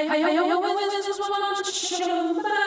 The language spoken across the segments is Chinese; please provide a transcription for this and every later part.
I I I I always just want to show you.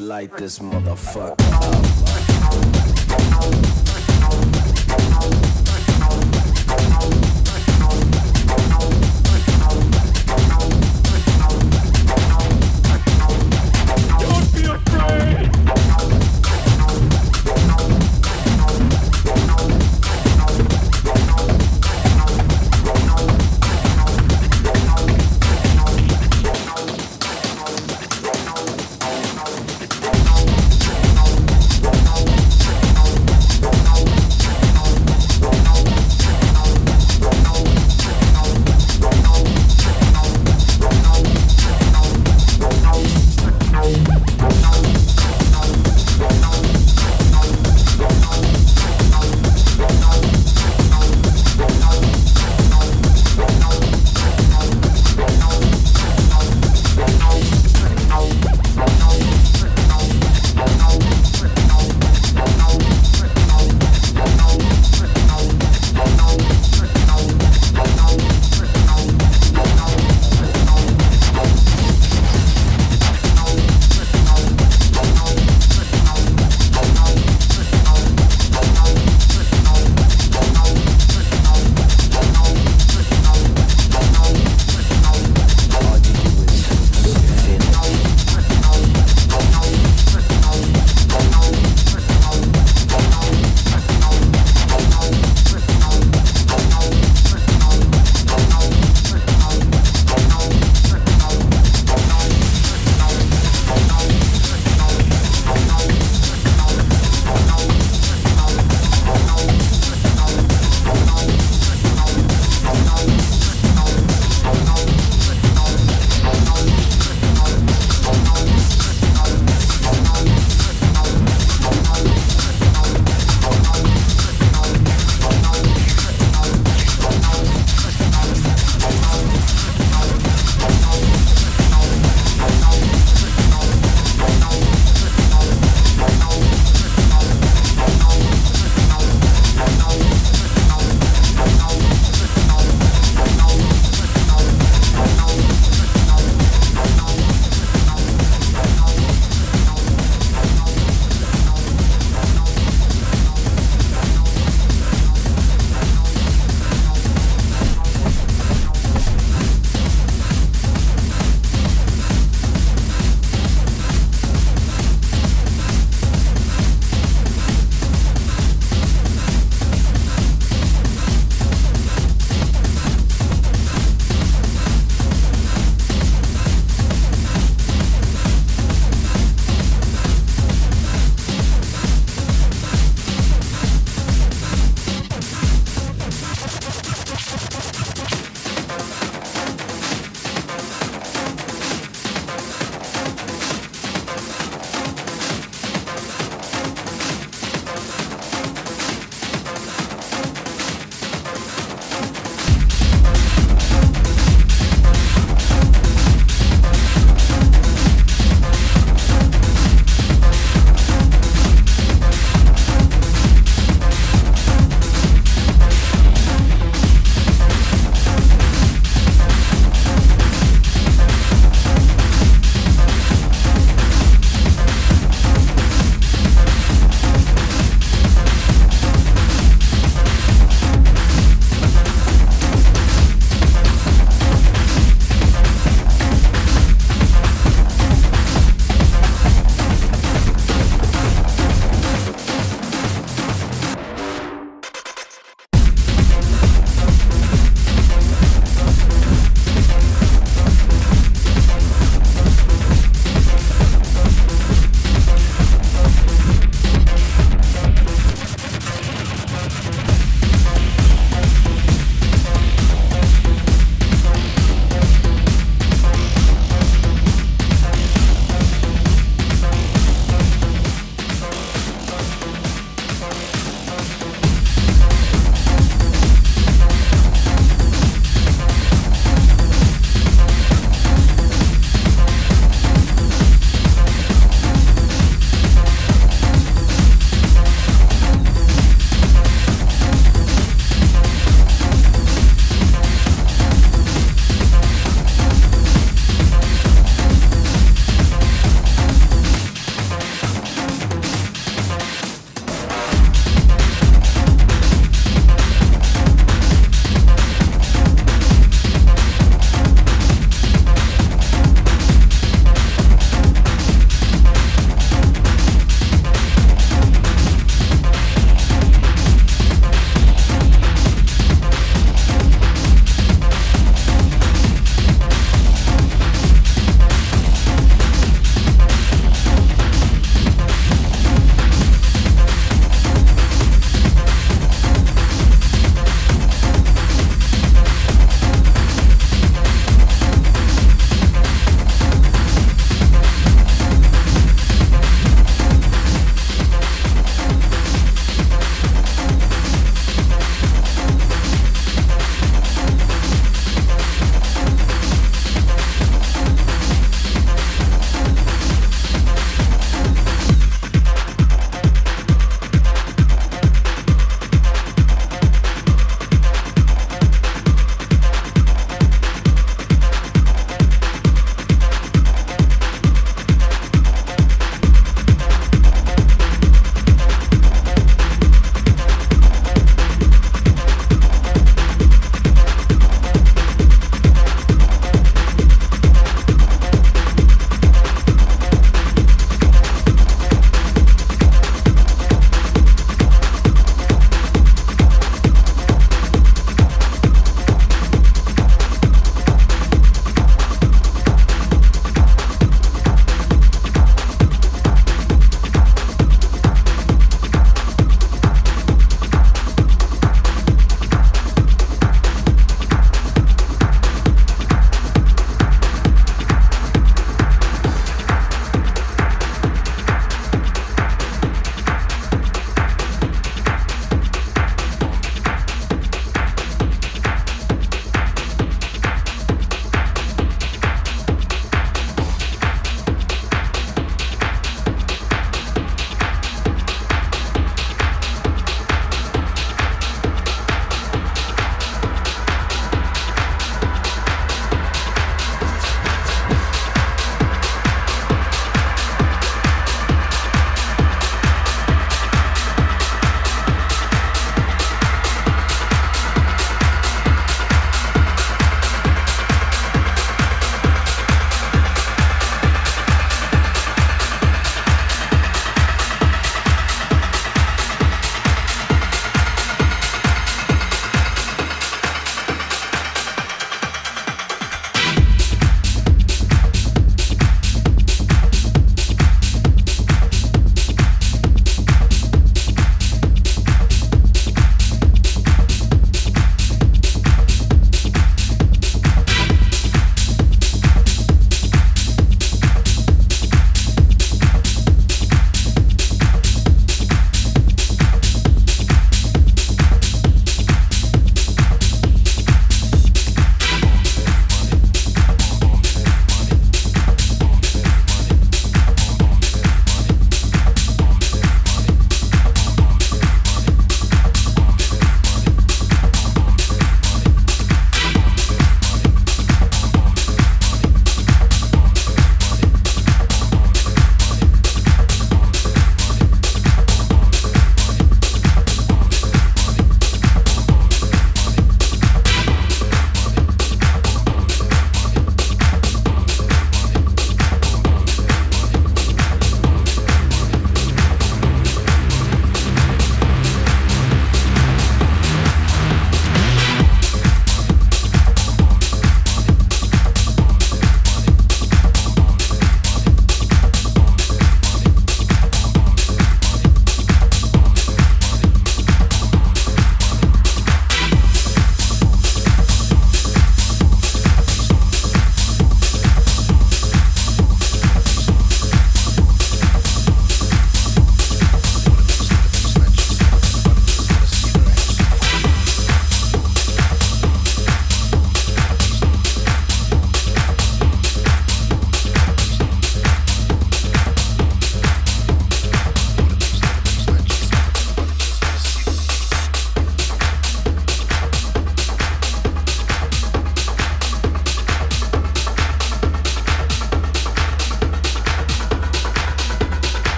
light this motherfucker.